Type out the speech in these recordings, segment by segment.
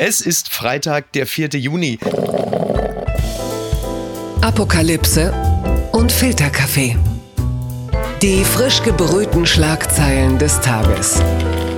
Es ist Freitag, der 4. Juni. Apokalypse und Filterkaffee. Die frisch gebrühten Schlagzeilen des Tages.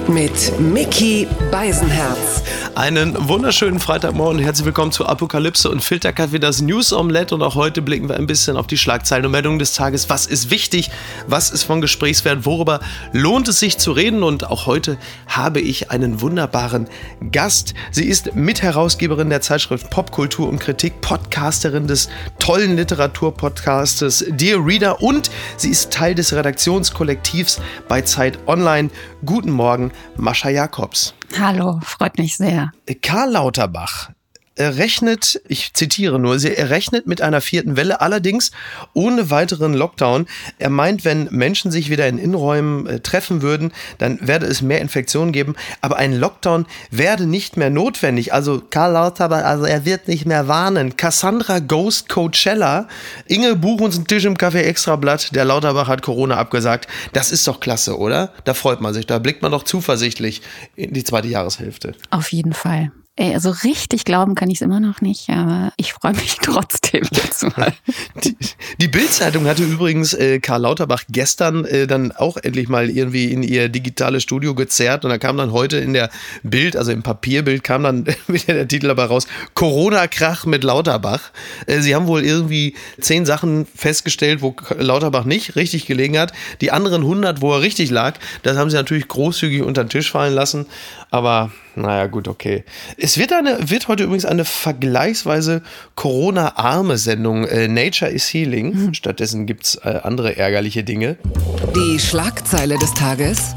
Mit Mickey Beisenherz. Einen wunderschönen Freitagmorgen herzlich willkommen zu Apokalypse und Filterkaffee, das News Omelette. Und auch heute blicken wir ein bisschen auf die Schlagzeilen und Meldungen des Tages. Was ist wichtig? Was ist von Gesprächswert? Worüber lohnt es sich zu reden? Und auch heute habe ich einen wunderbaren Gast. Sie ist Mitherausgeberin der Zeitschrift Popkultur und Kritik, Podcasterin des tollen Literaturpodcastes Dear Reader und sie ist Teil des Redaktionskollektivs bei Zeit Online. Guten Morgen, Mascha Jakobs. Hallo, freut mich sehr. Karl Lauterbach er rechnet, ich zitiere nur, er rechnet mit einer vierten Welle, allerdings ohne weiteren Lockdown. Er meint, wenn Menschen sich wieder in Innenräumen äh, treffen würden, dann werde es mehr Infektionen geben, aber ein Lockdown werde nicht mehr notwendig. Also Karl Lauterbach, also er wird nicht mehr warnen. Cassandra Ghost Coachella, Inge buch uns einen Tisch im Café Extrablatt, der Lauterbach hat Corona abgesagt. Das ist doch klasse, oder? Da freut man sich, da blickt man doch zuversichtlich in die zweite Jahreshälfte. Auf jeden Fall. Ey, also richtig glauben kann ich es immer noch nicht, aber ich freue mich trotzdem jetzt mal. Die, die Bild-Zeitung hatte übrigens äh, Karl Lauterbach gestern äh, dann auch endlich mal irgendwie in ihr digitales Studio gezerrt und da kam dann heute in der Bild, also im Papierbild, kam dann wieder der Titel dabei raus: Corona-Krach mit Lauterbach. Äh, sie haben wohl irgendwie zehn Sachen festgestellt, wo Lauterbach nicht richtig gelegen hat. Die anderen 100, wo er richtig lag, das haben sie natürlich großzügig unter den Tisch fallen lassen. Aber naja, gut, okay. Es wird, eine, wird heute übrigens eine vergleichsweise Corona-arme Sendung. Äh, Nature is Healing. Mhm. Stattdessen gibt es äh, andere ärgerliche Dinge. Die Schlagzeile des Tages.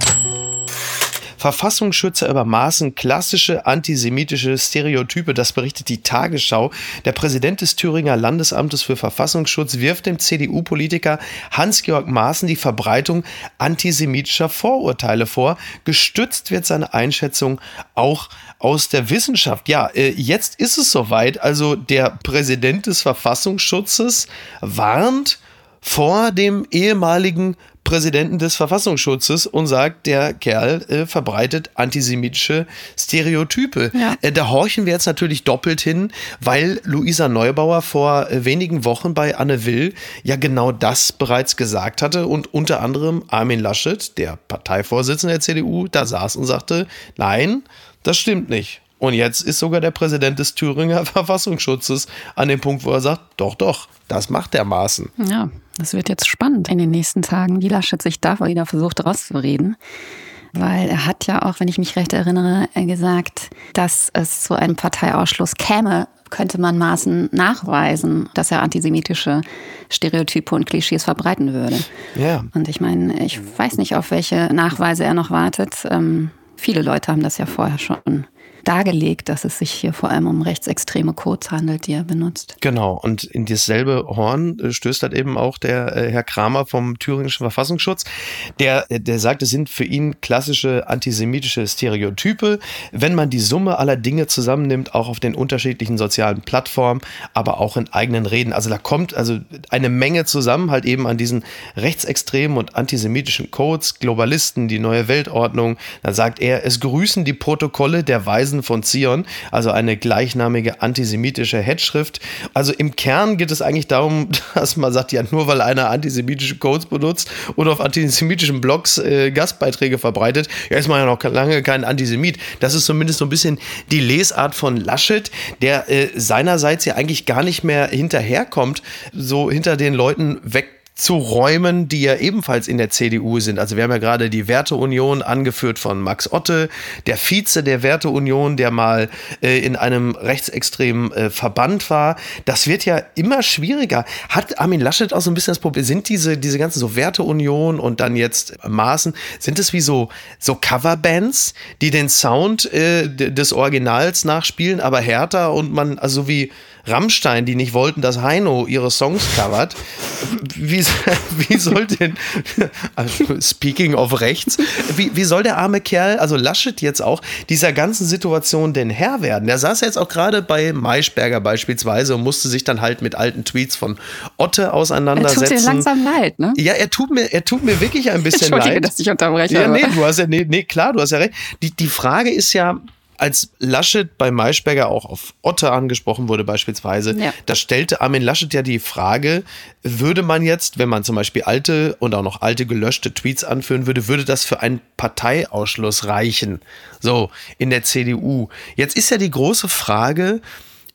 Verfassungsschützer übermaßen klassische antisemitische Stereotype. Das berichtet die Tagesschau. Der Präsident des Thüringer Landesamtes für Verfassungsschutz wirft dem CDU-Politiker Hans-Georg Maaßen die Verbreitung antisemitischer Vorurteile vor. Gestützt wird seine Einschätzung auch aus der Wissenschaft. Ja, äh, jetzt ist es soweit. Also der Präsident des Verfassungsschutzes warnt vor dem ehemaligen Präsidenten des Verfassungsschutzes und sagt, der Kerl äh, verbreitet antisemitische Stereotype. Ja. Äh, da horchen wir jetzt natürlich doppelt hin, weil Luisa Neubauer vor äh, wenigen Wochen bei Anne Will ja genau das bereits gesagt hatte und unter anderem Armin Laschet, der Parteivorsitzende der CDU, da saß und sagte, nein, das stimmt nicht. Und jetzt ist sogar der Präsident des Thüringer Verfassungsschutzes an dem Punkt, wo er sagt, doch, doch, das macht der Maßen. Ja, das wird jetzt spannend in den nächsten Tagen, wie Laschet sich da wieder versucht rauszureden. Weil er hat ja auch, wenn ich mich recht erinnere, gesagt, dass es zu einem Parteiausschluss käme, könnte man Maßen nachweisen, dass er antisemitische Stereotype und Klischees verbreiten würde. Ja. Und ich meine, ich weiß nicht, auf welche Nachweise er noch wartet. Ähm, viele Leute haben das ja vorher schon dargelegt, dass es sich hier vor allem um rechtsextreme Codes handelt, die er benutzt. Genau, und in dasselbe Horn äh, stößt halt eben auch der äh, Herr Kramer vom Thüringischen Verfassungsschutz, der, äh, der sagt, es sind für ihn klassische antisemitische Stereotype. Wenn man die Summe aller Dinge zusammennimmt, auch auf den unterschiedlichen sozialen Plattformen, aber auch in eigenen Reden. Also da kommt also eine Menge zusammen, halt eben an diesen rechtsextremen und antisemitischen Codes, Globalisten, die neue Weltordnung. Dann sagt er, es grüßen die Protokolle der Weisen Weisen von Zion, also eine gleichnamige antisemitische Headschrift. Also im Kern geht es eigentlich darum, dass man sagt, ja, nur weil einer antisemitische Codes benutzt oder auf antisemitischen Blogs äh, Gastbeiträge verbreitet, ja, ist man ja noch lange kein Antisemit. Das ist zumindest so ein bisschen die Lesart von Laschet, der äh, seinerseits ja eigentlich gar nicht mehr hinterherkommt, so hinter den Leuten weg zu räumen, die ja ebenfalls in der CDU sind. Also wir haben ja gerade die Werteunion angeführt von Max Otte, der Vize der Werteunion, der mal äh, in einem rechtsextremen äh, Verband war. Das wird ja immer schwieriger. Hat Armin Laschet auch so ein bisschen das Problem, sind diese, diese ganzen so Werteunion und dann jetzt Maßen, sind es wie so, so Coverbands, die den Sound äh, des Originals nachspielen, aber härter und man, also wie Rammstein, die nicht wollten, dass Heino ihre Songs covert. Wie, wie soll denn, also speaking of rechts, wie, wie soll der arme Kerl, also Laschet jetzt auch, dieser ganzen Situation denn Herr werden? Der saß jetzt auch gerade bei Maischberger beispielsweise und musste sich dann halt mit alten Tweets von Otte auseinandersetzen. Er tut dir langsam leid, ne? Ja, er tut mir, er tut mir wirklich ein bisschen Entschuldige, leid. dass ich unterbreche. Ja, nee, du hast ja, nee, nee, klar, du hast ja recht. Die, die Frage ist ja, als Laschet bei Maischberger auch auf Otte angesprochen wurde beispielsweise, ja. da stellte Armin Laschet ja die Frage, würde man jetzt, wenn man zum Beispiel alte und auch noch alte gelöschte Tweets anführen würde, würde das für einen Parteiausschluss reichen? So, in der CDU. Jetzt ist ja die große Frage,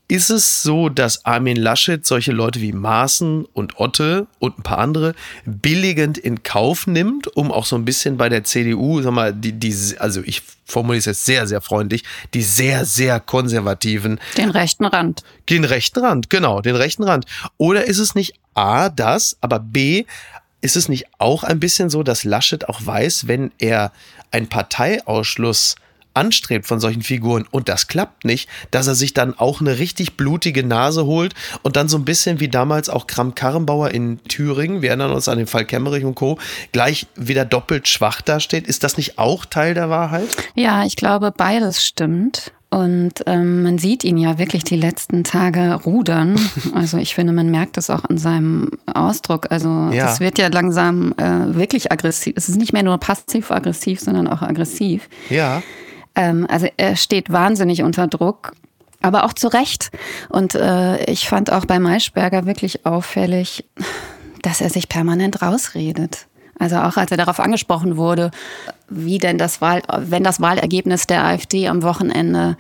ist es so, dass Armin Laschet solche Leute wie Maaßen und Otte und ein paar andere billigend in Kauf nimmt, um auch so ein bisschen bei der CDU, sag mal, die, die also ich formuliere es jetzt sehr, sehr freundlich, die sehr, sehr konservativen. Den rechten Rand. Den rechten Rand, genau, den rechten Rand. Oder ist es nicht A, das, aber B, ist es nicht auch ein bisschen so, dass Laschet auch weiß, wenn er einen Parteiausschluss anstrebt von solchen Figuren und das klappt nicht, dass er sich dann auch eine richtig blutige Nase holt und dann so ein bisschen wie damals auch Kram-Karrenbauer in Thüringen, wir erinnern uns an den Fall Kemmerich und Co., gleich wieder doppelt schwach dasteht. Ist das nicht auch Teil der Wahrheit? Ja, ich glaube, beides stimmt. Und ähm, man sieht ihn ja wirklich die letzten Tage rudern. Also ich finde, man merkt das auch an seinem Ausdruck. Also ja. das wird ja langsam äh, wirklich aggressiv. Es ist nicht mehr nur passiv-aggressiv, sondern auch aggressiv. Ja. Ähm, also er steht wahnsinnig unter Druck, aber auch zu Recht. Und äh, ich fand auch bei Maischberger wirklich auffällig, dass er sich permanent rausredet. Also auch als er darauf angesprochen wurde, wie denn das Wahl, wenn das Wahlergebnis der AfD am Wochenende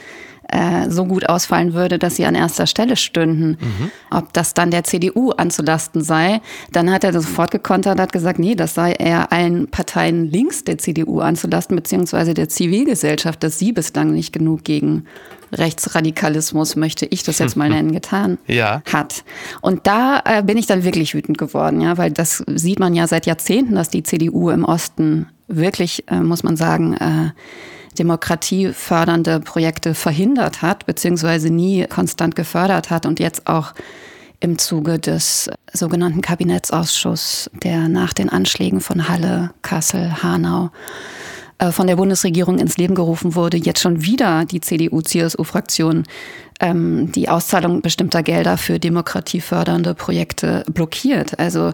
äh, so gut ausfallen würde, dass sie an erster Stelle stünden. Mhm. Ob das dann der CDU anzulasten sei, dann hat er sofort gekontert, hat gesagt, nee, das sei eher allen Parteien links der CDU anzulasten, beziehungsweise der Zivilgesellschaft, dass sie bislang nicht genug gegen Rechtsradikalismus, möchte ich das jetzt mal nennen, getan ja. hat. Und da äh, bin ich dann wirklich wütend geworden, ja, weil das sieht man ja seit Jahrzehnten, dass die CDU im Osten wirklich, äh, muss man sagen, äh, demokratiefördernde Projekte verhindert hat, beziehungsweise nie konstant gefördert hat und jetzt auch im Zuge des sogenannten Kabinettsausschusses, der nach den Anschlägen von Halle, Kassel, Hanau äh, von der Bundesregierung ins Leben gerufen wurde, jetzt schon wieder die CDU-CSU-Fraktion ähm, die Auszahlung bestimmter Gelder für demokratiefördernde Projekte blockiert. Also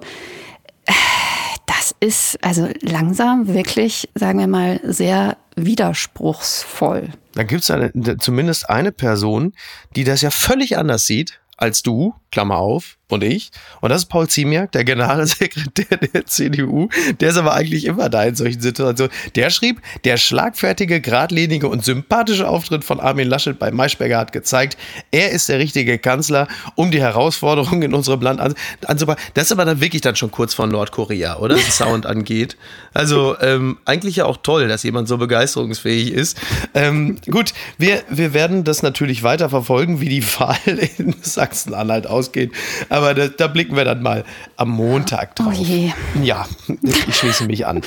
das ist also langsam wirklich, sagen wir mal, sehr widerspruchsvoll. Da gibt es zumindest eine Person, die das ja völlig anders sieht als du, Klammer auf, und ich. Und das ist Paul Ziemiak, der Generalsekretär der CDU. Der ist aber eigentlich immer da in solchen Situationen. Der schrieb, der schlagfertige, geradlinige und sympathische Auftritt von Armin Laschet bei Maischberger hat gezeigt, er ist der richtige Kanzler, um die Herausforderungen in unserem Land anzupacken. Das ist aber dann wirklich dann schon kurz vor Nordkorea, oder? Was Sound angeht. Also ähm, eigentlich ja auch toll, dass jemand so begeisterungsfähig ist. Ähm, gut, wir, wir werden das natürlich weiter verfolgen, wie die Wahl in Sachsen-Anhalt ausgeht. Aber da, da, blicken wir dann mal am Montag oh drauf. Oh je. Ja, ich schließe mich an.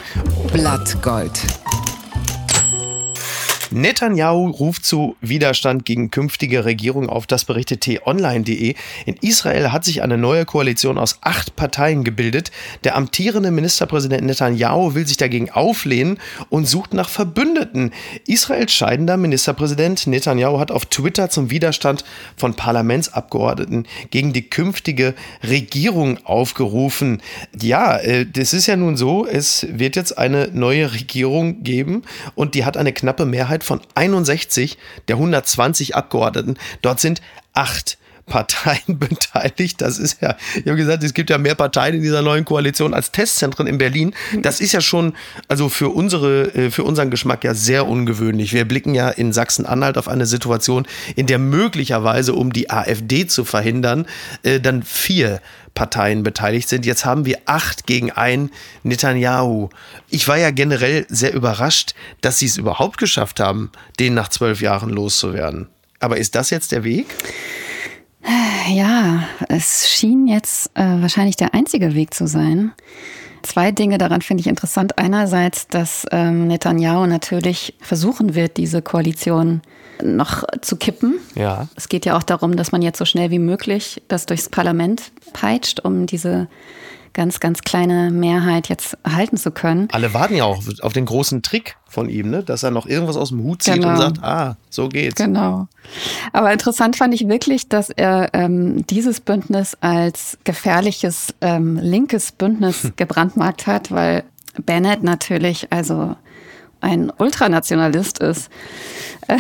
Blattgold. Netanyahu ruft zu Widerstand gegen künftige Regierung auf, das berichtet t-online.de. In Israel hat sich eine neue Koalition aus acht Parteien gebildet. Der amtierende Ministerpräsident Netanyahu will sich dagegen auflehnen und sucht nach Verbündeten. Israels scheidender Ministerpräsident Netanyahu hat auf Twitter zum Widerstand von Parlamentsabgeordneten gegen die künftige Regierung aufgerufen. Ja, äh, das ist ja nun so, es wird jetzt eine neue Regierung geben und die hat eine knappe Mehrheit von 61 der 120 Abgeordneten. Dort sind acht Parteien beteiligt. Das ist ja, ich habe gesagt, es gibt ja mehr Parteien in dieser neuen Koalition als Testzentren in Berlin. Das ist ja schon, also für unsere, äh, für unseren Geschmack ja sehr ungewöhnlich. Wir blicken ja in Sachsen-Anhalt auf eine Situation, in der möglicherweise, um die AfD zu verhindern, äh, dann vier Parteien beteiligt sind. Jetzt haben wir acht gegen ein Netanyahu. Ich war ja generell sehr überrascht, dass sie es überhaupt geschafft haben, den nach zwölf Jahren loszuwerden. Aber ist das jetzt der Weg? Ja, es schien jetzt äh, wahrscheinlich der einzige Weg zu sein. Zwei Dinge daran finde ich interessant. Einerseits, dass ähm, Netanyahu natürlich versuchen wird, diese Koalition noch zu kippen. Ja. Es geht ja auch darum, dass man jetzt so schnell wie möglich das durchs Parlament peitscht, um diese ganz, ganz kleine Mehrheit jetzt halten zu können. Alle warten ja auch auf den großen Trick von ihm, ne? dass er noch irgendwas aus dem Hut zieht genau. und sagt, ah, so geht's. Genau. Aber interessant fand ich wirklich, dass er ähm, dieses Bündnis als gefährliches ähm, linkes Bündnis gebrandmarkt hat, weil Bennett natürlich, also ein Ultranationalist ist.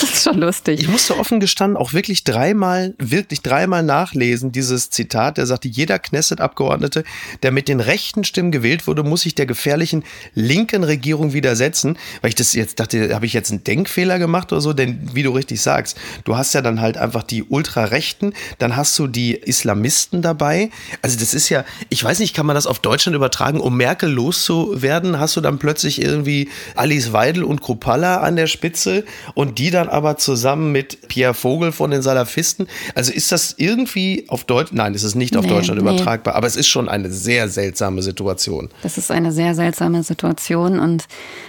Das ist schon lustig. Ich musste offen gestanden auch wirklich dreimal, wirklich dreimal nachlesen, dieses Zitat. Der sagte, jeder Knesset-Abgeordnete, der mit den rechten Stimmen gewählt wurde, muss sich der gefährlichen linken Regierung widersetzen. Weil ich das jetzt dachte, habe ich jetzt einen Denkfehler gemacht oder so? Denn wie du richtig sagst, du hast ja dann halt einfach die Ultrarechten, dann hast du die Islamisten dabei. Also das ist ja, ich weiß nicht, kann man das auf Deutschland übertragen, um Merkel loszuwerden, hast du dann plötzlich irgendwie Alice Weidel und Kropalla an der Spitze und die dann aber zusammen mit Pierre Vogel von den Salafisten. Also ist das irgendwie auf Deutsch, nein, es ist nicht auf nee, Deutschland nee. übertragbar, aber es ist schon eine sehr seltsame Situation. Das ist eine sehr seltsame Situation und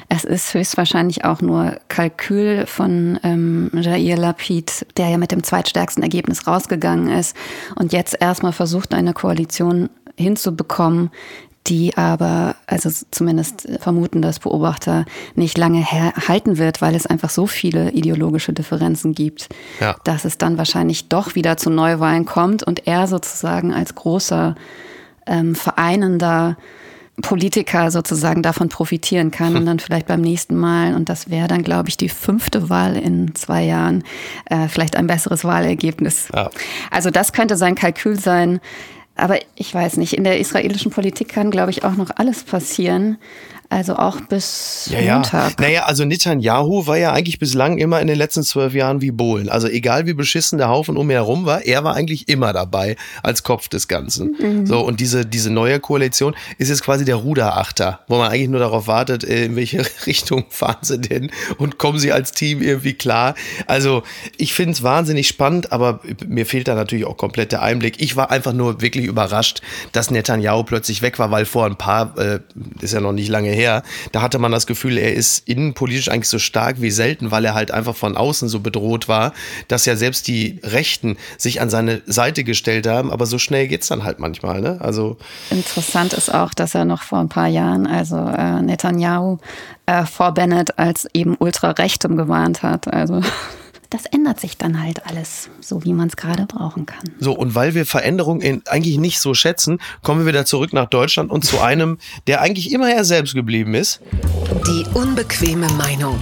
es ist höchstwahrscheinlich auch nur Kalkül von ähm, Jair Lapid, der ja mit dem zweitstärksten Ergebnis rausgegangen ist und jetzt erstmal versucht, eine Koalition hinzubekommen, die aber, also zumindest vermuten das Beobachter, nicht lange halten wird, weil es einfach so viele ideologische Differenzen gibt, ja. dass es dann wahrscheinlich doch wieder zu Neuwahlen kommt und er sozusagen als großer ähm, vereinender Politiker sozusagen davon profitieren kann und dann vielleicht beim nächsten Mal, und das wäre dann, glaube ich, die fünfte Wahl in zwei Jahren, äh, vielleicht ein besseres Wahlergebnis. Ja. Also das könnte sein Kalkül sein. Aber ich weiß nicht, in der israelischen Politik kann, glaube ich, auch noch alles passieren. Also auch bis ja, Montag. Ja. Naja, also Netanyahu war ja eigentlich bislang immer in den letzten zwölf Jahren wie Bohlen. Also egal wie beschissen der Haufen um ihn herum war, er war eigentlich immer dabei als Kopf des Ganzen. Mhm. So, und diese, diese neue Koalition ist jetzt quasi der Ruderachter, wo man eigentlich nur darauf wartet, äh, in welche Richtung fahren sie denn und kommen sie als Team irgendwie klar. Also ich finde es wahnsinnig spannend, aber mir fehlt da natürlich auch komplett der Einblick. Ich war einfach nur wirklich überrascht, dass Netanyahu plötzlich weg war, weil vor ein paar, äh, ist ja noch nicht lange her. Da hatte man das Gefühl, er ist innenpolitisch eigentlich so stark wie selten, weil er halt einfach von außen so bedroht war, dass ja selbst die Rechten sich an seine Seite gestellt haben. Aber so schnell geht es dann halt manchmal. Ne? Also Interessant ist auch, dass er noch vor ein paar Jahren, also äh, Netanyahu, äh, vor Bennett als eben ultrarechtem gewarnt hat. Also das ändert sich dann halt alles, so wie man es gerade brauchen kann. So, und weil wir Veränderungen eigentlich nicht so schätzen, kommen wir wieder zurück nach Deutschland und zu einem, der eigentlich immer er selbst geblieben ist. Die unbequeme Meinung.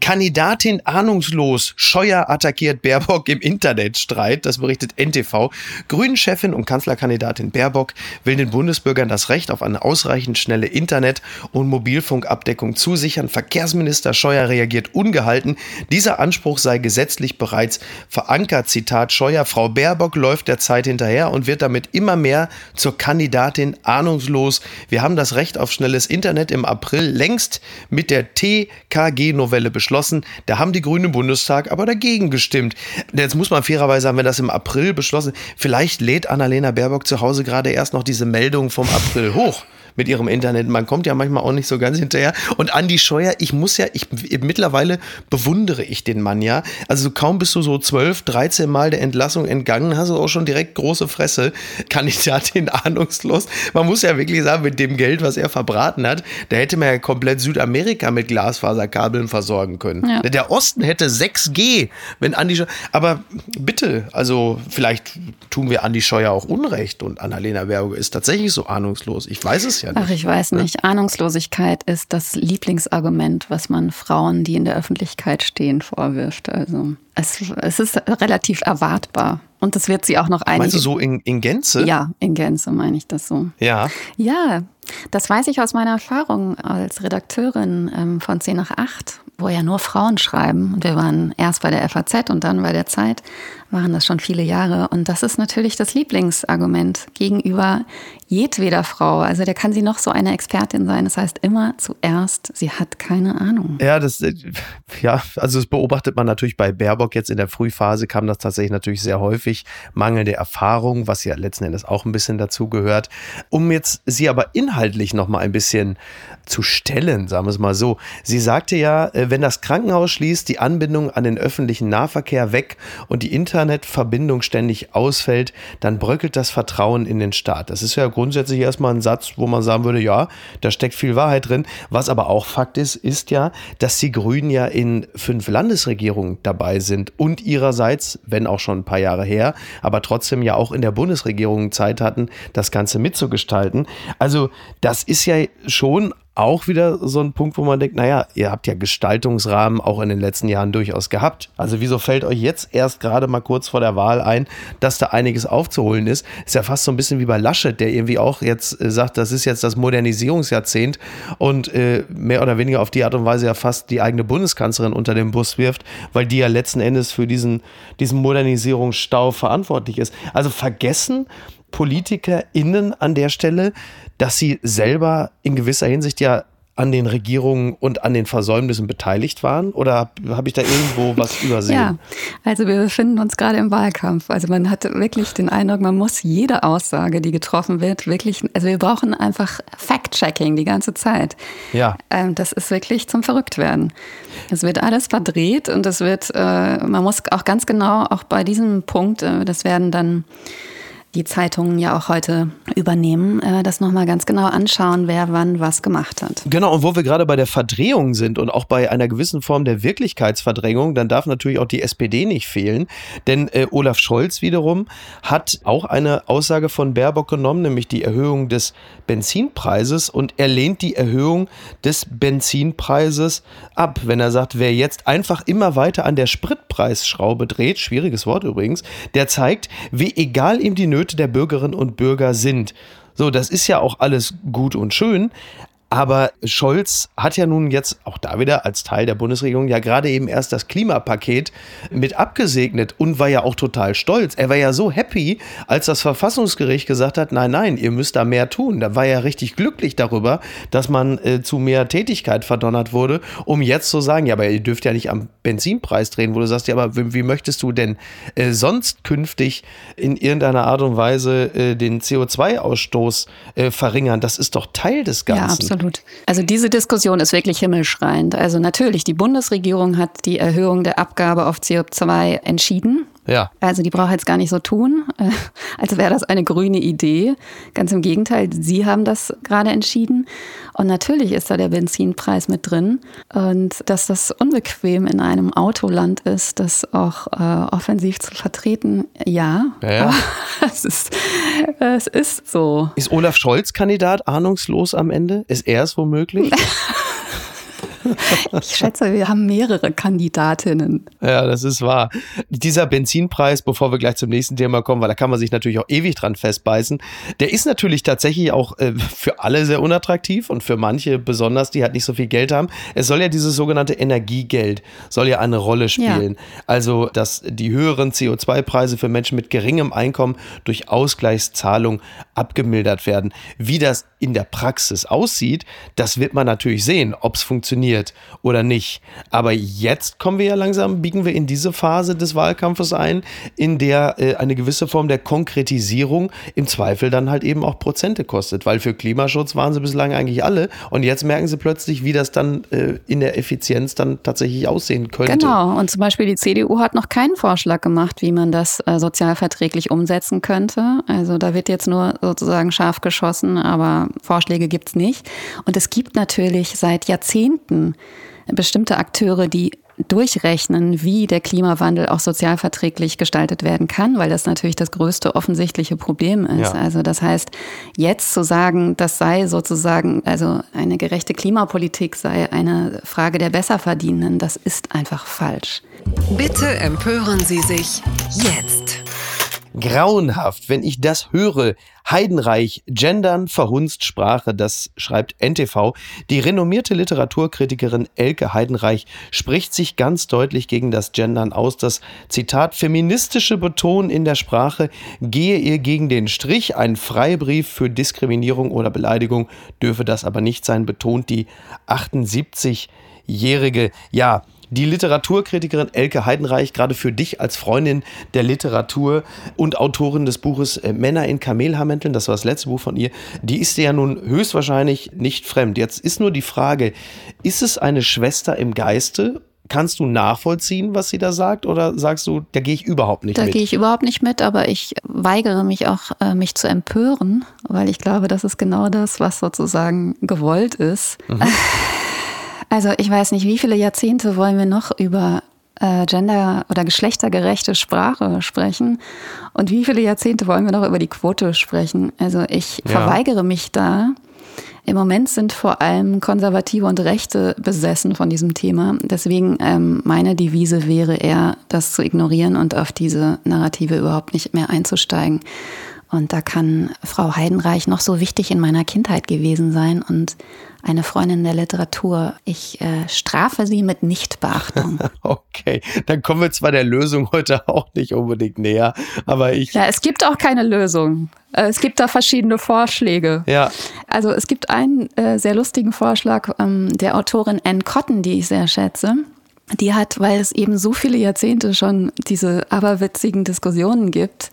Kandidatin ahnungslos. Scheuer attackiert Baerbock im Internetstreit. Das berichtet NTV. Grünen-Chefin und Kanzlerkandidatin Baerbock will den Bundesbürgern das Recht auf eine ausreichend schnelle Internet- und Mobilfunkabdeckung zusichern. Verkehrsminister Scheuer reagiert ungehalten. Dieser Anspruch sei gesetzlich bereits verankert. Zitat Scheuer. Frau Baerbock läuft der Zeit hinterher und wird damit immer mehr zur Kandidatin ahnungslos. Wir haben das Recht auf schnelles Internet im April längst mit der TKG-Novelle beschlossen beschlossen. Da haben die Grünen im Bundestag aber dagegen gestimmt. Jetzt muss man fairerweise sagen, wenn das im April beschlossen, vielleicht lädt Annalena Baerbock zu Hause gerade erst noch diese Meldung vom April hoch mit ihrem Internet. Man kommt ja manchmal auch nicht so ganz hinterher. Und Andi Scheuer, ich muss ja, ich mittlerweile bewundere ich den Mann ja. Also kaum bist du so 12, 13 Mal der Entlassung entgangen, hast du auch schon direkt große Fresse. Kandidatin ahnungslos. Man muss ja wirklich sagen, mit dem Geld, was er verbraten hat, da hätte man ja komplett Südamerika mit Glasfaserkabeln versorgen können. Ja. Der Osten hätte 6G, wenn Andi Scheuer. Aber bitte, also vielleicht tun wir Andi Scheuer auch Unrecht und Annalena Baerbock ist tatsächlich so ahnungslos. Ich weiß es ja nicht. Ach, ich weiß ne? nicht. Ahnungslosigkeit ist das Lieblingsargument, was man Frauen, die in der Öffentlichkeit stehen, vorwirft. Also es, es ist relativ erwartbar. Und das wird sie auch noch einige... Meinst du so in, in Gänze? Ja, in Gänze meine ich das so. Ja. Ja, das weiß ich aus meiner Erfahrung als Redakteurin ähm, von 10 nach 8 wo ja nur Frauen schreiben. Und wir waren erst bei der FAZ und dann bei der Zeit, waren das schon viele Jahre. Und das ist natürlich das Lieblingsargument gegenüber jedweder Frau. Also der kann sie noch so eine Expertin sein. Das heißt immer zuerst, sie hat keine Ahnung. Ja, das, äh, ja, also das beobachtet man natürlich bei Baerbock jetzt in der Frühphase kam das tatsächlich natürlich sehr häufig. Mangelnde Erfahrung, was ja letzten Endes auch ein bisschen dazu gehört. Um jetzt sie aber inhaltlich noch mal ein bisschen zu stellen, sagen wir es mal so. Sie sagte ja, äh, wenn das Krankenhaus schließt, die Anbindung an den öffentlichen Nahverkehr weg und die Internetverbindung ständig ausfällt, dann bröckelt das Vertrauen in den Staat. Das ist ja grundsätzlich erstmal ein Satz, wo man sagen würde, ja, da steckt viel Wahrheit drin. Was aber auch Fakt ist, ist ja, dass die Grünen ja in fünf Landesregierungen dabei sind und ihrerseits, wenn auch schon ein paar Jahre her, aber trotzdem ja auch in der Bundesregierung Zeit hatten, das Ganze mitzugestalten. Also das ist ja schon auch wieder so ein Punkt, wo man denkt, naja, ihr habt ja Gestaltungsrahmen auch in den letzten Jahren durchaus gehabt. Also wieso fällt euch jetzt erst gerade mal kurz vor der Wahl ein, dass da einiges aufzuholen ist? Ist ja fast so ein bisschen wie bei Laschet, der irgendwie auch jetzt äh, sagt, das ist jetzt das Modernisierungsjahrzehnt und äh, mehr oder weniger auf die Art und Weise ja fast die eigene Bundeskanzlerin unter den Bus wirft, weil die ja letzten Endes für diesen, diesen Modernisierungsstau verantwortlich ist. Also vergessen PolitikerInnen an der Stelle, dass sie selber in gewisser Hinsicht ja an den Regierungen und an den Versäumnissen beteiligt waren? Oder habe ich da irgendwo was übersehen? Ja, also wir befinden uns gerade im Wahlkampf. Also man hat wirklich den Eindruck, man muss jede Aussage, die getroffen wird, wirklich, also wir brauchen einfach Fact-Checking die ganze Zeit. Ja. Ähm, das ist wirklich zum Verrücktwerden. Es wird alles verdreht und es wird, äh, man muss auch ganz genau, auch bei diesem Punkt, äh, das werden dann die Zeitungen ja auch heute übernehmen, äh, das nochmal ganz genau anschauen, wer wann was gemacht hat. Genau, und wo wir gerade bei der Verdrehung sind und auch bei einer gewissen Form der Wirklichkeitsverdrängung, dann darf natürlich auch die SPD nicht fehlen. Denn äh, Olaf Scholz wiederum hat auch eine Aussage von Baerbock genommen, nämlich die Erhöhung des Benzinpreises und er lehnt die Erhöhung des Benzinpreises ab. Wenn er sagt, wer jetzt einfach immer weiter an der Spritpreisschraube dreht, schwieriges Wort übrigens, der zeigt, wie egal ihm die Nöte Nöte der Bürgerinnen und Bürger sind. So, das ist ja auch alles gut und schön, aber Scholz hat ja nun jetzt auch da wieder als Teil der Bundesregierung ja gerade eben erst das Klimapaket mit abgesegnet und war ja auch total stolz. Er war ja so happy, als das Verfassungsgericht gesagt hat, nein, nein, ihr müsst da mehr tun. Da war er richtig glücklich darüber, dass man äh, zu mehr Tätigkeit verdonnert wurde, um jetzt zu sagen, ja, aber ihr dürft ja nicht am Benzinpreis drehen, wo du sagst, ja, aber wie, möchtest du denn äh, sonst künftig in irgendeiner Art und Weise äh, den CO2-Ausstoß äh, verringern? Das ist doch Teil des Ganzen. Ja, absolut. Absolut. Also diese Diskussion ist wirklich himmelschreiend. Also natürlich, die Bundesregierung hat die Erhöhung der Abgabe auf CO2 entschieden. Ja. Also die braucht jetzt gar nicht so tun, äh, als wäre das eine grüne Idee. Ganz im Gegenteil, Sie haben das gerade entschieden. Und natürlich ist da der Benzinpreis mit drin. Und dass das unbequem in einem Autoland ist, das auch äh, offensiv zu vertreten, ja. ja, ja. es, ist, es ist so. Ist Olaf Scholz Kandidat ahnungslos am Ende? Ist er es womöglich? Ich schätze, wir haben mehrere Kandidatinnen. Ja, das ist wahr. Dieser Benzinpreis, bevor wir gleich zum nächsten Thema kommen, weil da kann man sich natürlich auch ewig dran festbeißen, der ist natürlich tatsächlich auch äh, für alle sehr unattraktiv und für manche besonders, die halt nicht so viel Geld haben. Es soll ja dieses sogenannte Energiegeld, soll ja eine Rolle spielen. Ja. Also, dass die höheren CO2-Preise für Menschen mit geringem Einkommen durch Ausgleichszahlung abgemildert werden. Wie das in der Praxis aussieht, das wird man natürlich sehen, ob es funktioniert funktioniert oder nicht. Aber jetzt kommen wir ja langsam, biegen wir in diese Phase des Wahlkampfes ein, in der äh, eine gewisse Form der Konkretisierung im Zweifel dann halt eben auch Prozente kostet. Weil für Klimaschutz waren sie bislang eigentlich alle und jetzt merken sie plötzlich, wie das dann äh, in der Effizienz dann tatsächlich aussehen könnte. Genau, und zum Beispiel die CDU hat noch keinen Vorschlag gemacht, wie man das äh, sozialverträglich umsetzen könnte. Also da wird jetzt nur sozusagen scharf geschossen, aber Vorschläge gibt es nicht. Und es gibt natürlich seit Jahrzehnten bestimmte Akteure, die durchrechnen, wie der Klimawandel auch sozialverträglich gestaltet werden kann, weil das natürlich das größte offensichtliche Problem ist. Ja. Also das heißt, jetzt zu sagen, das sei sozusagen, also eine gerechte Klimapolitik sei eine Frage der Besserverdienenden, das ist einfach falsch. Bitte empören Sie sich jetzt. Grauenhaft, wenn ich das höre. Heidenreich, Gendern, verhunzt Sprache, das schreibt NTV. Die renommierte Literaturkritikerin Elke Heidenreich spricht sich ganz deutlich gegen das Gendern aus. Das Zitat feministische Beton in der Sprache gehe ihr gegen den Strich. Ein Freibrief für Diskriminierung oder Beleidigung dürfe das aber nicht sein, betont die 78-Jährige. Ja, die Literaturkritikerin Elke Heidenreich, gerade für dich als Freundin der Literatur und Autorin des Buches äh, Männer in Kamelhaarmänteln, das war das letzte Buch von ihr, die ist dir ja nun höchstwahrscheinlich nicht fremd. Jetzt ist nur die Frage, ist es eine Schwester im Geiste Kannst du nachvollziehen, was sie da sagt, oder sagst du, da gehe ich überhaupt nicht da mit? Da gehe ich überhaupt nicht mit, aber ich weigere mich auch, äh, mich zu empören, weil ich glaube, das ist genau das, was sozusagen gewollt ist. Mhm. Also ich weiß nicht, wie viele Jahrzehnte wollen wir noch über äh, gender- oder geschlechtergerechte Sprache sprechen und wie viele Jahrzehnte wollen wir noch über die Quote sprechen. Also ich ja. verweigere mich da. Im Moment sind vor allem Konservative und Rechte besessen von diesem Thema. Deswegen ähm, meine Devise wäre eher, das zu ignorieren und auf diese Narrative überhaupt nicht mehr einzusteigen. Und da kann Frau Heidenreich noch so wichtig in meiner Kindheit gewesen sein und eine Freundin der Literatur. Ich äh, strafe sie mit Nichtbeachtung. okay, dann kommen wir zwar der Lösung heute auch nicht unbedingt näher, aber ich. Ja, es gibt auch keine Lösung. Äh, es gibt da verschiedene Vorschläge. Ja. Also es gibt einen äh, sehr lustigen Vorschlag ähm, der Autorin Anne Cotton, die ich sehr schätze. Die hat, weil es eben so viele Jahrzehnte schon diese aberwitzigen Diskussionen gibt,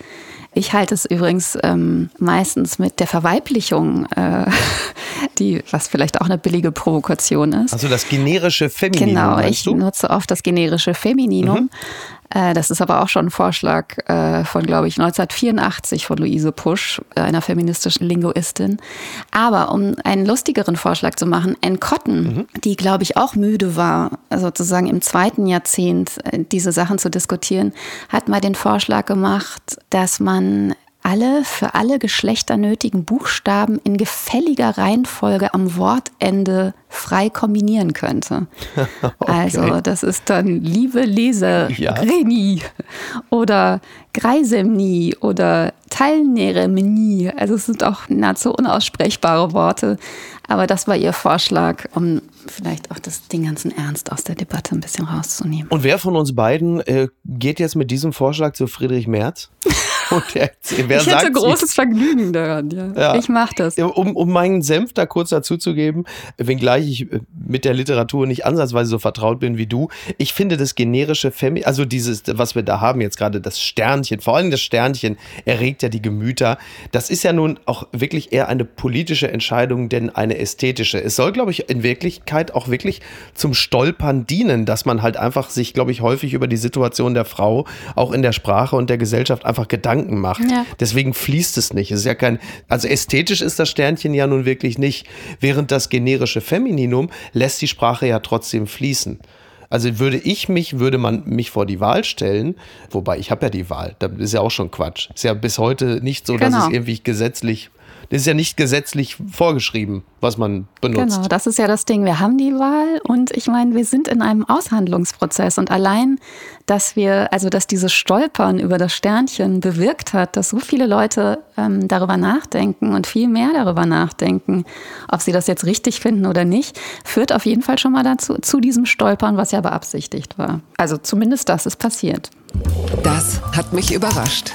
ich halte es übrigens ähm, meistens mit der Verweiblichung, äh, die, was vielleicht auch eine billige Provokation ist. Also das generische Femininum. Genau, ich du? nutze oft das generische Femininum. Mhm. Äh, das ist aber auch schon ein Vorschlag äh, von, glaube ich, 1984 von Luise Pusch, einer feministischen Linguistin. Aber um einen lustigeren Vorschlag zu machen, Anne Cotton, mhm. die, glaube ich, auch müde war, sozusagen im zweiten Jahrzehnt äh, diese Sachen zu diskutieren, hat mal den Vorschlag gemacht, dass man alle für alle Geschlechter nötigen Buchstaben in gefälliger Reihenfolge am Wortende frei kombinieren könnte. okay. Also das ist dann liebe Leserini ja. oder Greisemni oder Teilnehmeni. Also es sind auch nahezu unaussprechbare Worte. Aber das war ihr Vorschlag, um vielleicht auch das, den ganzen Ernst aus der Debatte ein bisschen rauszunehmen. Und wer von uns beiden äh, geht jetzt mit diesem Vorschlag zu Friedrich Merz? Der, ich hätte großes Vergnügen daran, ja. ja. Ich mache das. Um, um meinen Senf da kurz dazu zu geben, wenngleich ich äh, mit der Literatur nicht ansatzweise so vertraut bin wie du, ich finde das generische Femi, also dieses, was wir da haben jetzt gerade, das Sternchen, vor allem das Sternchen erregt ja die Gemüter. Das ist ja nun auch wirklich eher eine politische Entscheidung, denn eine ästhetische. Es soll, glaube ich, in Wirklichkeit auch wirklich zum Stolpern dienen, dass man halt einfach sich, glaube ich, häufig über die Situation der Frau auch in der Sprache und der Gesellschaft einfach Gedanken macht. Ja. Deswegen fließt es nicht. Es ist ja kein, also ästhetisch ist das Sternchen ja nun wirklich nicht, während das generische Femininum lässt die Sprache ja trotzdem fließen. Also würde ich mich, würde man mich vor die Wahl stellen, wobei ich habe ja die Wahl, das ist ja auch schon Quatsch. Ist ja bis heute nicht so, genau. dass es irgendwie gesetzlich das ist ja nicht gesetzlich vorgeschrieben, was man benutzt. Genau, das ist ja das Ding. Wir haben die Wahl und ich meine, wir sind in einem Aushandlungsprozess und allein, dass wir, also dass dieses Stolpern über das Sternchen bewirkt hat, dass so viele Leute ähm, darüber nachdenken und viel mehr darüber nachdenken, ob sie das jetzt richtig finden oder nicht, führt auf jeden Fall schon mal dazu, zu diesem Stolpern, was ja beabsichtigt war. Also zumindest das ist passiert. Das hat mich überrascht.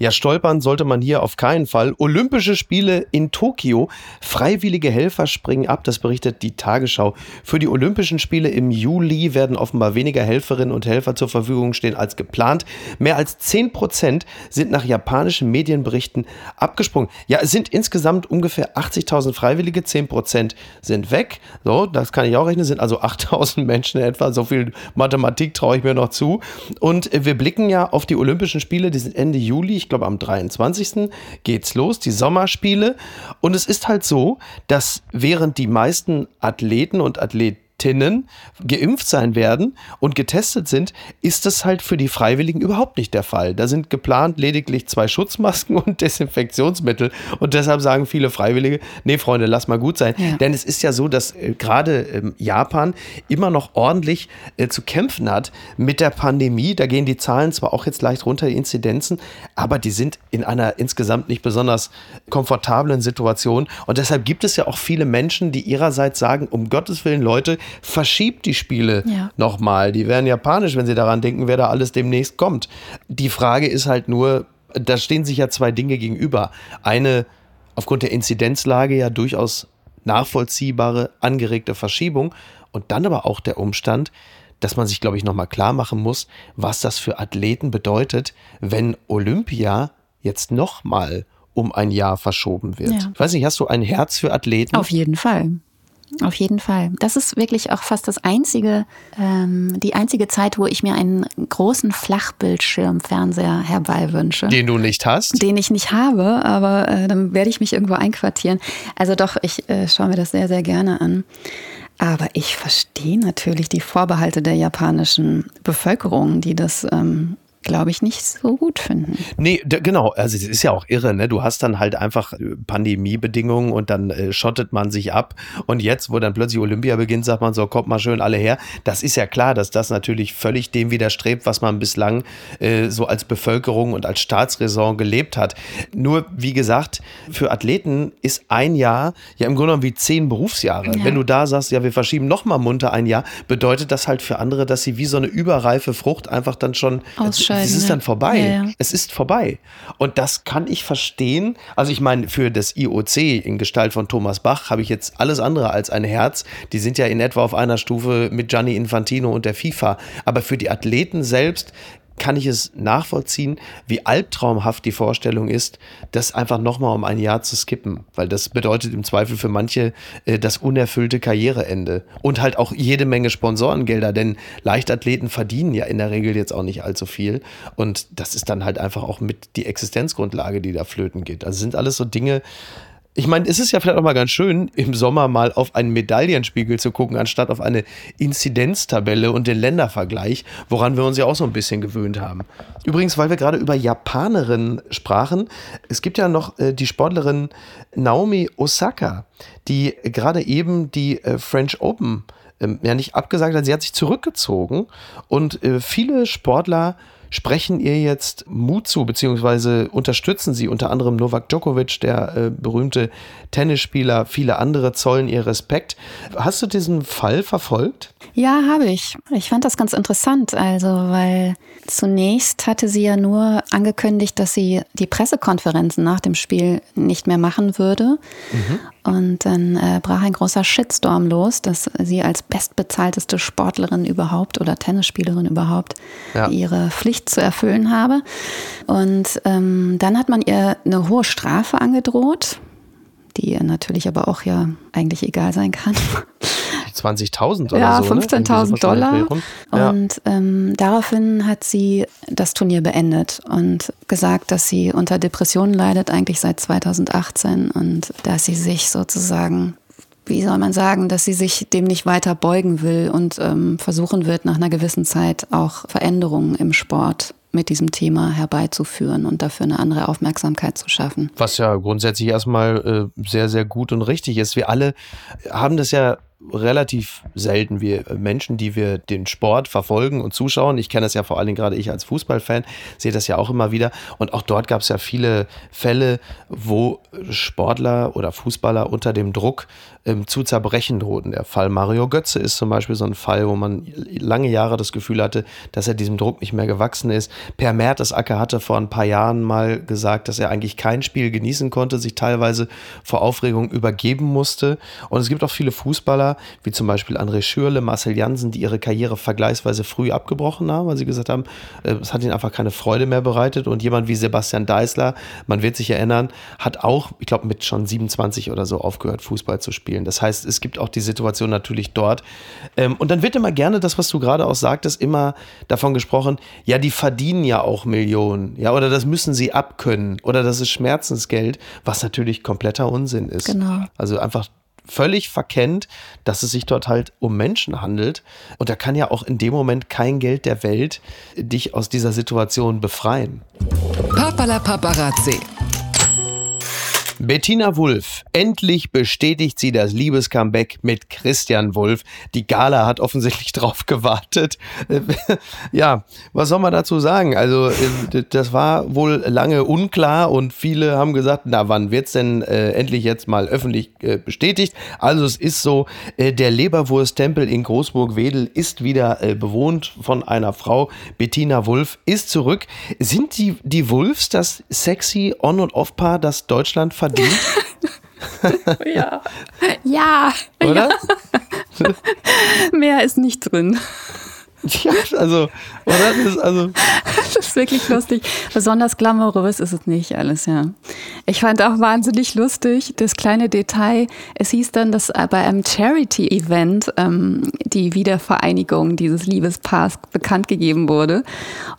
Ja, stolpern sollte man hier auf keinen Fall. Olympische Spiele in Tokio. Freiwillige Helfer springen ab, das berichtet die Tagesschau. Für die Olympischen Spiele im Juli werden offenbar weniger Helferinnen und Helfer zur Verfügung stehen als geplant. Mehr als 10 Prozent sind nach japanischen Medienberichten abgesprungen. Ja, es sind insgesamt ungefähr 80.000 Freiwillige, 10 Prozent sind weg. So, das kann ich auch rechnen, sind also 8.000 Menschen etwa. So viel Mathematik traue ich mir noch zu. Und wir blicken ja auf die Olympischen Spiele, die sind Ende Juli. Ich glaube am 23. geht's los, die Sommerspiele. Und es ist halt so, dass während die meisten Athleten und Athleten Patientinnen geimpft sein werden und getestet sind, ist das halt für die Freiwilligen überhaupt nicht der Fall. Da sind geplant lediglich zwei Schutzmasken und Desinfektionsmittel und deshalb sagen viele Freiwillige, nee Freunde, lass mal gut sein. Ja. Denn es ist ja so, dass äh, gerade ähm, Japan immer noch ordentlich äh, zu kämpfen hat mit der Pandemie. Da gehen die Zahlen zwar auch jetzt leicht runter, die Inzidenzen, aber die sind in einer insgesamt nicht besonders komfortablen Situation und deshalb gibt es ja auch viele Menschen, die ihrerseits sagen, um Gottes Willen Leute, verschiebt die Spiele ja. nochmal. Die werden japanisch, wenn sie daran denken, wer da alles demnächst kommt. Die Frage ist halt nur, da stehen sich ja zwei Dinge gegenüber. Eine aufgrund der Inzidenzlage ja durchaus nachvollziehbare, angeregte Verschiebung und dann aber auch der Umstand, dass man sich, glaube ich, nochmal klar machen muss, was das für Athleten bedeutet, wenn Olympia jetzt nochmal um ein Jahr verschoben wird. Ja. Ich weiß nicht, hast du ein Herz für Athleten? Auf jeden Fall. Auf jeden Fall. Das ist wirklich auch fast das einzige, ähm, die einzige Zeit, wo ich mir einen großen Flachbildschirmfernseher herbeiwünsche. Den du nicht hast? Den ich nicht habe, aber äh, dann werde ich mich irgendwo einquartieren. Also doch, ich äh, schaue mir das sehr, sehr gerne an. Aber ich verstehe natürlich die Vorbehalte der japanischen Bevölkerung, die das ähm, glaube ich, nicht so gut finden. Nee, genau. Also es ist ja auch irre, ne? Du hast dann halt einfach äh, Pandemiebedingungen und dann äh, schottet man sich ab. Und jetzt, wo dann plötzlich Olympia beginnt, sagt man so, kommt mal schön alle her. Das ist ja klar, dass das natürlich völlig dem widerstrebt, was man bislang äh, so als Bevölkerung und als Staatsräson gelebt hat. Nur, wie gesagt, für Athleten ist ein Jahr ja im Grunde genommen wie zehn Berufsjahre. Ja. Wenn du da sagst, ja, wir verschieben noch mal munter ein Jahr, bedeutet das halt für andere, dass sie wie so eine überreife Frucht einfach dann schon ausscheiden. Es ist dann vorbei. Ja, ja. Es ist vorbei. Und das kann ich verstehen. Also ich meine, für das IOC in Gestalt von Thomas Bach habe ich jetzt alles andere als ein Herz. Die sind ja in etwa auf einer Stufe mit Gianni Infantino und der FIFA. Aber für die Athleten selbst kann ich es nachvollziehen, wie albtraumhaft die Vorstellung ist, das einfach nochmal um ein Jahr zu skippen. Weil das bedeutet im Zweifel für manche äh, das unerfüllte Karriereende. Und halt auch jede Menge Sponsorengelder, denn Leichtathleten verdienen ja in der Regel jetzt auch nicht allzu viel. Und das ist dann halt einfach auch mit die Existenzgrundlage, die da flöten geht. Also sind alles so Dinge, ich meine, es ist ja vielleicht auch mal ganz schön, im Sommer mal auf einen Medaillenspiegel zu gucken, anstatt auf eine Inzidenztabelle und den Ländervergleich, woran wir uns ja auch so ein bisschen gewöhnt haben. Übrigens, weil wir gerade über Japanerinnen sprachen, es gibt ja noch äh, die Sportlerin Naomi Osaka, die gerade eben die äh, French Open äh, ja nicht abgesagt hat, sie hat sich zurückgezogen und äh, viele Sportler sprechen ihr jetzt Mut zu, beziehungsweise unterstützen sie unter anderem Novak Djokovic, der äh, berühmte Tennisspieler, viele andere zollen ihr Respekt. Hast du diesen Fall verfolgt? Ja, habe ich. Ich fand das ganz interessant, also weil zunächst hatte sie ja nur angekündigt, dass sie die Pressekonferenzen nach dem Spiel nicht mehr machen würde. Mhm. Und dann äh, brach ein großer Shitstorm los, dass sie als bestbezahlteste Sportlerin überhaupt oder Tennisspielerin überhaupt ja. ihre Pflicht zu erfüllen habe. Und ähm, dann hat man ihr eine hohe Strafe angedroht, die ihr natürlich aber auch ja eigentlich egal sein kann. 20.000 oder ja, so. Ja, 15.000 ne? Dollar. Ja. Und ähm, daraufhin hat sie das Turnier beendet und gesagt, dass sie unter Depressionen leidet, eigentlich seit 2018 und dass sie sich sozusagen wie soll man sagen, dass sie sich dem nicht weiter beugen will und ähm, versuchen wird, nach einer gewissen Zeit auch Veränderungen im Sport mit diesem Thema herbeizuführen und dafür eine andere Aufmerksamkeit zu schaffen. Was ja grundsätzlich erstmal äh, sehr, sehr gut und richtig ist. Wir alle haben das ja relativ selten, wir Menschen, die wir den Sport verfolgen und zuschauen. Ich kenne das ja vor allen Dingen gerade ich als Fußballfan, sehe das ja auch immer wieder. Und auch dort gab es ja viele Fälle, wo Sportler oder Fußballer unter dem Druck ähm, zu zerbrechen drohten. Der Fall Mario Götze ist zum Beispiel so ein Fall, wo man lange Jahre das Gefühl hatte, dass er diesem Druck nicht mehr gewachsen ist. Per Mertesacker hatte vor ein paar Jahren mal gesagt, dass er eigentlich kein Spiel genießen konnte, sich teilweise vor Aufregung übergeben musste. Und es gibt auch viele Fußballer, wie zum Beispiel André Schürle, Marcel Jansen, die ihre Karriere vergleichsweise früh abgebrochen haben, weil sie gesagt haben, äh, es hat ihnen einfach keine Freude mehr bereitet. Und jemand wie Sebastian Deißler, man wird sich erinnern, hat auch, ich glaube, mit schon 27 oder so aufgehört, Fußball zu spielen spielen. Das heißt, es gibt auch die Situation natürlich dort. Ähm, und dann wird immer gerne das, was du gerade auch sagtest, immer davon gesprochen, ja, die verdienen ja auch Millionen, ja, oder das müssen sie abkönnen, oder das ist Schmerzensgeld, was natürlich kompletter Unsinn ist. Genau. Also einfach völlig verkennt, dass es sich dort halt um Menschen handelt. Und da kann ja auch in dem Moment kein Geld der Welt dich aus dieser Situation befreien. Papala Paparazzi Bettina Wulff. Endlich bestätigt sie das Liebescomeback mit Christian Wulff. Die Gala hat offensichtlich drauf gewartet. ja, was soll man dazu sagen? Also, äh, das war wohl lange unklar und viele haben gesagt, na, wann wird's denn äh, endlich jetzt mal öffentlich äh, bestätigt? Also, es ist so, äh, der Leberwursttempel in Großburg-Wedel ist wieder äh, bewohnt von einer Frau. Bettina Wulff ist zurück. Sind die, die Wulffs das sexy On- und Off-Paar, das Deutschland verdient? Verdient? ja. Ja. Oder? Ja. Mehr ist nicht drin. Ja, also, oder? Das ist, also das ist wirklich lustig. Besonders glamourös ist es nicht alles, ja. Ich fand auch wahnsinnig lustig das kleine Detail. Es hieß dann, dass bei einem Charity-Event ähm, die Wiedervereinigung dieses Liebespaars bekannt gegeben wurde.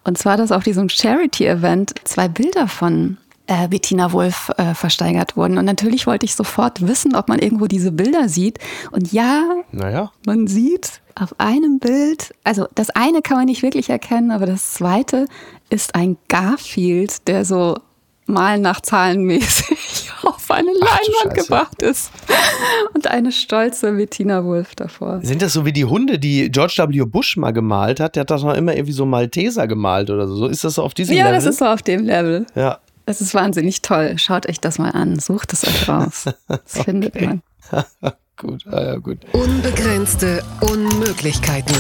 Und zwar, dass auf diesem Charity-Event zwei Bilder von äh, Bettina Wolf äh, versteigert wurden. Und natürlich wollte ich sofort wissen, ob man irgendwo diese Bilder sieht. Und ja, naja. man sieht auf einem Bild, also das eine kann man nicht wirklich erkennen, aber das zweite ist ein Garfield, der so mal nach Zahlen mäßig auf eine Leinwand gebracht ist. Und eine stolze Bettina Wolf davor. Sind das so wie die Hunde, die George W. Bush mal gemalt hat? Der hat doch noch immer irgendwie so Malteser gemalt oder so. Ist das so auf diesem ja, Level? Ja, das ist so auf dem Level. Ja. Das ist wahnsinnig toll. Schaut euch das mal an. Sucht es euch raus. Das okay. findet man. gut, ah, ja, gut. Unbegrenzte Unmöglichkeiten.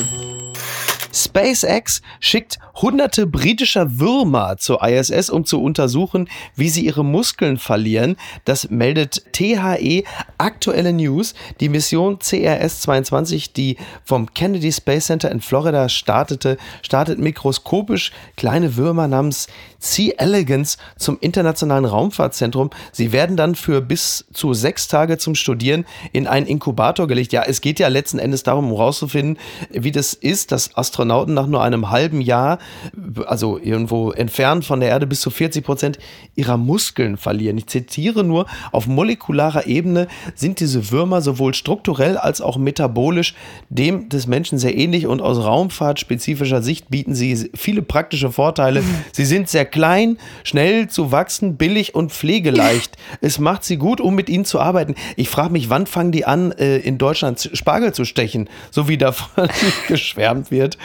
SpaceX schickt hunderte britischer Würmer zur ISS, um zu untersuchen, wie sie ihre Muskeln verlieren. Das meldet THE aktuelle News. Die Mission CRS-22, die vom Kennedy Space Center in Florida startete, startet mikroskopisch kleine Würmer namens Sea Elegance zum Internationalen Raumfahrtzentrum. Sie werden dann für bis zu sechs Tage zum Studieren in einen Inkubator gelegt. Ja, es geht ja letzten Endes darum, um herauszufinden, wie das ist, dass Astronauten nach nur einem halben Jahr, also irgendwo entfernt von der Erde, bis zu 40 Prozent ihrer Muskeln verlieren. Ich zitiere nur, auf molekularer Ebene sind diese Würmer sowohl strukturell als auch metabolisch dem des Menschen sehr ähnlich und aus raumfahrtspezifischer Sicht bieten sie viele praktische Vorteile. Sie sind sehr klein, schnell zu wachsen, billig und pflegeleicht. es macht sie gut, um mit ihnen zu arbeiten. Ich frage mich, wann fangen die an, äh, in Deutschland Spargel zu stechen, so wie davon geschwärmt wird.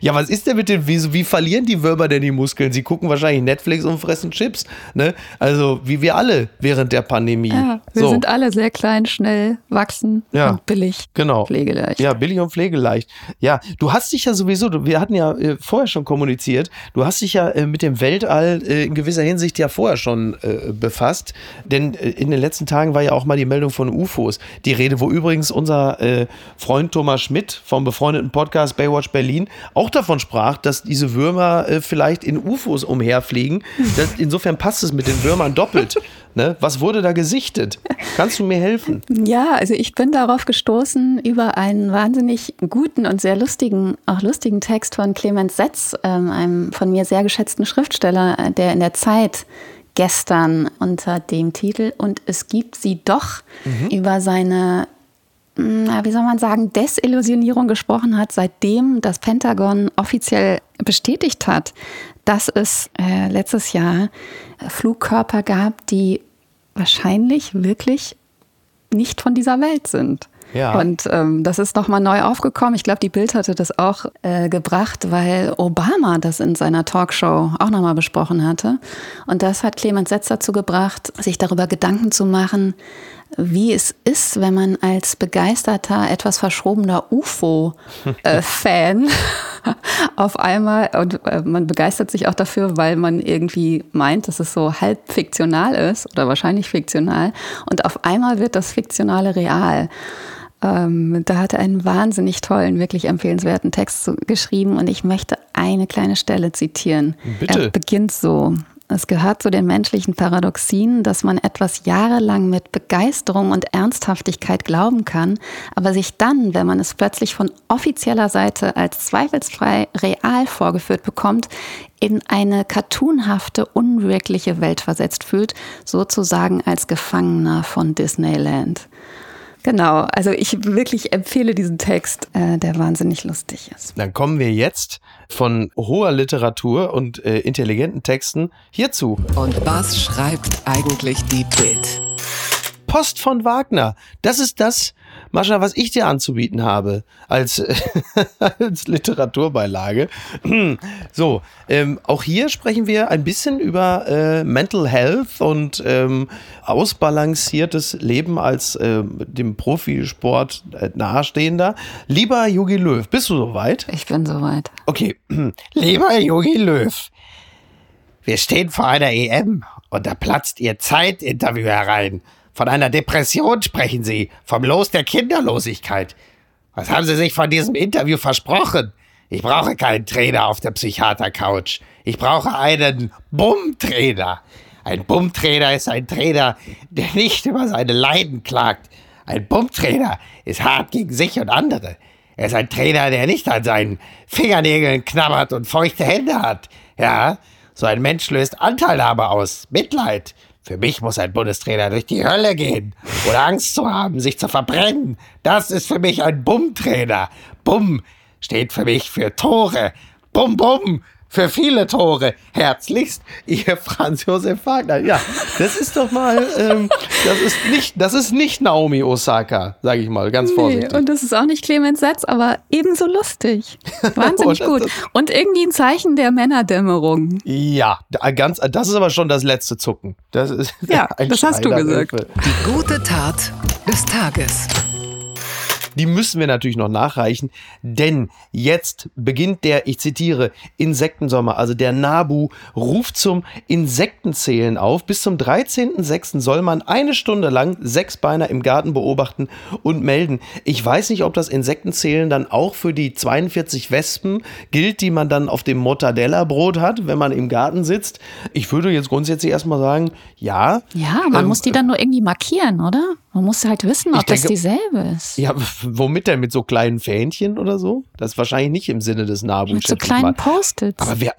Ja, was ist denn mit den, wie, wie verlieren die Würmer denn die Muskeln? Sie gucken wahrscheinlich Netflix und fressen Chips. Ne? Also wie wir alle während der Pandemie. Ja, wir so. sind alle sehr klein, schnell, wachsen ja, und billig. Genau. Pflegeleicht. Ja, billig und pflegeleicht. Ja, du hast dich ja sowieso, wir hatten ja äh, vorher schon kommuniziert, du hast dich ja äh, mit dem Weltall äh, in gewisser Hinsicht ja vorher schon befasst. Denn in den letzten Tagen war ja auch mal die Meldung von UFOs. Die Rede, wo übrigens unser Freund Thomas Schmidt vom befreundeten Podcast Baywatch Berlin auch davon sprach, dass diese Würmer äh, vielleicht in UFOs umherfliegen. Das, insofern passt es mit den Würmern doppelt. Ne? Was wurde da gesichtet? Kannst du mir helfen? Ja, also ich bin darauf gestoßen über einen wahnsinnig guten und sehr lustigen, auch lustigen Text von Clemens Setz, ähm, einem von mir sehr geschätzten Schriftsteller, äh, der in der Zeit gestern unter dem Titel Und es gibt sie doch mhm. über seine wie soll man sagen, Desillusionierung gesprochen hat, seitdem das Pentagon offiziell bestätigt hat, dass es äh, letztes Jahr Flugkörper gab, die wahrscheinlich wirklich nicht von dieser Welt sind. Ja. Und ähm, das ist nochmal neu aufgekommen. Ich glaube, die Bild hatte das auch äh, gebracht, weil Obama das in seiner Talkshow auch nochmal besprochen hatte. Und das hat Clemens Setz dazu gebracht, sich darüber Gedanken zu machen, wie es ist, wenn man als begeisterter, etwas verschrobener UFO-Fan auf einmal, und äh, man begeistert sich auch dafür, weil man irgendwie meint, dass es so halb fiktional ist oder wahrscheinlich fiktional, und auf einmal wird das Fiktionale real. Ähm, da hat er einen wahnsinnig tollen, wirklich empfehlenswerten Text geschrieben und ich möchte eine kleine Stelle zitieren. Bitte. Er beginnt so. Es gehört zu den menschlichen Paradoxien, dass man etwas jahrelang mit Begeisterung und Ernsthaftigkeit glauben kann, aber sich dann, wenn man es plötzlich von offizieller Seite als zweifelsfrei real vorgeführt bekommt, in eine cartoonhafte, unwirkliche Welt versetzt fühlt, sozusagen als Gefangener von Disneyland. Genau, also ich wirklich empfehle diesen Text, äh, der wahnsinnig lustig ist. Dann kommen wir jetzt von hoher Literatur und äh, intelligenten Texten hierzu. Und was schreibt eigentlich die Bild? Post von Wagner. Das ist das, Mascha, was ich dir anzubieten habe als, als Literaturbeilage. so, ähm, auch hier sprechen wir ein bisschen über äh, Mental Health und ähm, ausbalanciertes Leben als äh, dem Profisport äh, nahestehender. Lieber Jogi Löw, bist du soweit? Ich bin soweit. Okay, lieber Jogi Löw, wir stehen vor einer EM und da platzt Ihr Zeitinterview herein. Von einer Depression sprechen Sie, vom Los der Kinderlosigkeit. Was haben Sie sich von diesem Interview versprochen? Ich brauche keinen Trainer auf der Psychiatercouch. Ich brauche einen Bummtrainer. Ein Bummtrainer ist ein Trainer, der nicht über seine Leiden klagt. Ein Bummtrainer ist hart gegen sich und andere. Er ist ein Trainer, der nicht an seinen Fingernägeln knabbert und feuchte Hände hat. Ja, So ein Mensch löst Anteilnahme aus, Mitleid. Für mich muss ein Bundestrainer durch die Hölle gehen oder Angst zu haben, sich zu verbrennen. Das ist für mich ein Bumm-Trainer. Bumm steht für mich für Tore. Bum, bum für viele Tore. Herzlichst, ihr Franz Josef Wagner. Ja, das ist doch mal, ähm, das ist nicht, das ist nicht Naomi Osaka, sage ich mal, ganz vorsichtig. Nee, und das ist auch nicht Clemens Setz, aber ebenso lustig. Wahnsinnig gut. Und irgendwie ein Zeichen der Männerdämmerung. Ja, ganz, das ist aber schon das letzte Zucken. Das ist ja, das hast du gesagt. Die gute Tat des Tages. Die müssen wir natürlich noch nachreichen, denn jetzt beginnt der, ich zitiere, Insektensommer. Also der Nabu ruft zum Insektenzählen auf. Bis zum 13.06. soll man eine Stunde lang sechs Beiner im Garten beobachten und melden. Ich weiß nicht, ob das Insektenzählen dann auch für die 42 Wespen gilt, die man dann auf dem Mortadella-Brot hat, wenn man im Garten sitzt. Ich würde jetzt grundsätzlich erstmal sagen, ja. Ja, man ähm, muss die dann nur irgendwie markieren, oder? Man muss halt wissen, ob denke, das dieselbe ist. Ja, womit denn? Mit so kleinen Fähnchen oder so? Das ist wahrscheinlich nicht im Sinne des Nabu. Mit so kleinen Post-its. Aber wer,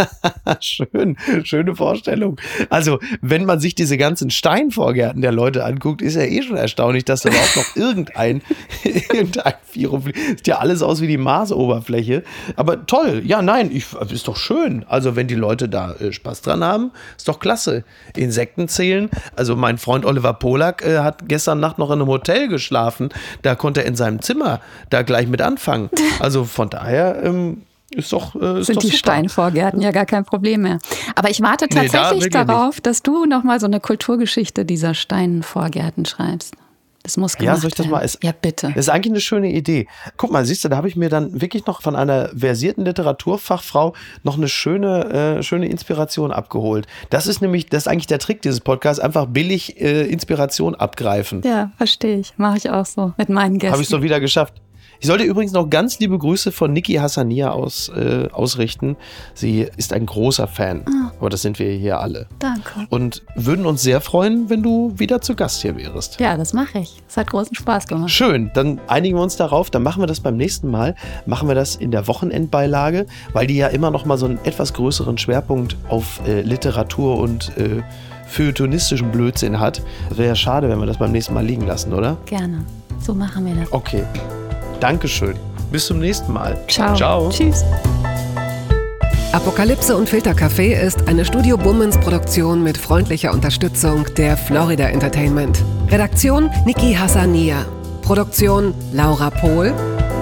schön, schöne Vorstellung. Also, wenn man sich diese ganzen Steinvorgärten der Leute anguckt, ist ja eh schon erstaunlich, dass da überhaupt noch irgendein, irgendein Virum Sieht ja alles aus wie die Marsoberfläche. Aber toll. Ja, nein, ich, ist doch schön. Also, wenn die Leute da äh, Spaß dran haben, ist doch klasse. Insekten zählen. Also, mein Freund Oliver Polak äh, hat gestern gestern Nacht noch in einem Hotel geschlafen. Da konnte er in seinem Zimmer da gleich mit anfangen. Also von daher ähm, ist doch. Äh, ist Sind doch die super. Steinvorgärten ja gar kein Problem mehr. Aber ich warte tatsächlich nee, da darauf, nicht. dass du nochmal so eine Kulturgeschichte dieser Steinvorgärten schreibst. Das muss gemacht Ja, soll ich das mal? Ist, ja, bitte. Das ist eigentlich eine schöne Idee. Guck mal, siehst du, da habe ich mir dann wirklich noch von einer versierten Literaturfachfrau noch eine schöne, äh, schöne Inspiration abgeholt. Das ist nämlich, das ist eigentlich der Trick dieses Podcasts, einfach billig äh, Inspiration abgreifen. Ja, verstehe ich. Mache ich auch so mit meinen Gästen. Habe ich so wieder geschafft. Ich sollte übrigens noch ganz liebe Grüße von Niki Hassania aus, äh, ausrichten. Sie ist ein großer Fan, ah. aber das sind wir hier alle. Danke. Und würden uns sehr freuen, wenn du wieder zu Gast hier wärst. Ja, das mache ich. Es hat großen Spaß gemacht. Schön, dann einigen wir uns darauf. Dann machen wir das beim nächsten Mal. Machen wir das in der Wochenendbeilage, weil die ja immer noch mal so einen etwas größeren Schwerpunkt auf äh, Literatur und äh, feuilletonistischen Blödsinn hat. Wäre ja schade, wenn wir das beim nächsten Mal liegen lassen, oder? Gerne. So machen wir das. Okay. Dankeschön. Bis zum nächsten Mal. Ciao. Ciao. Tschüss. Apokalypse und Filtercafé ist eine Studio Bummens Produktion mit freundlicher Unterstützung der Florida Entertainment. Redaktion Niki Hassania. Produktion Laura Pohl.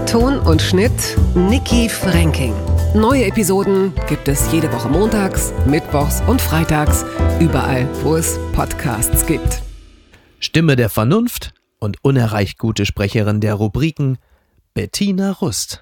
Ton und Schnitt Niki Franking. Neue Episoden gibt es jede Woche montags, mittwochs und freitags, überall, wo es Podcasts gibt. Stimme der Vernunft und unerreicht gute Sprecherin der Rubriken Bettina Rust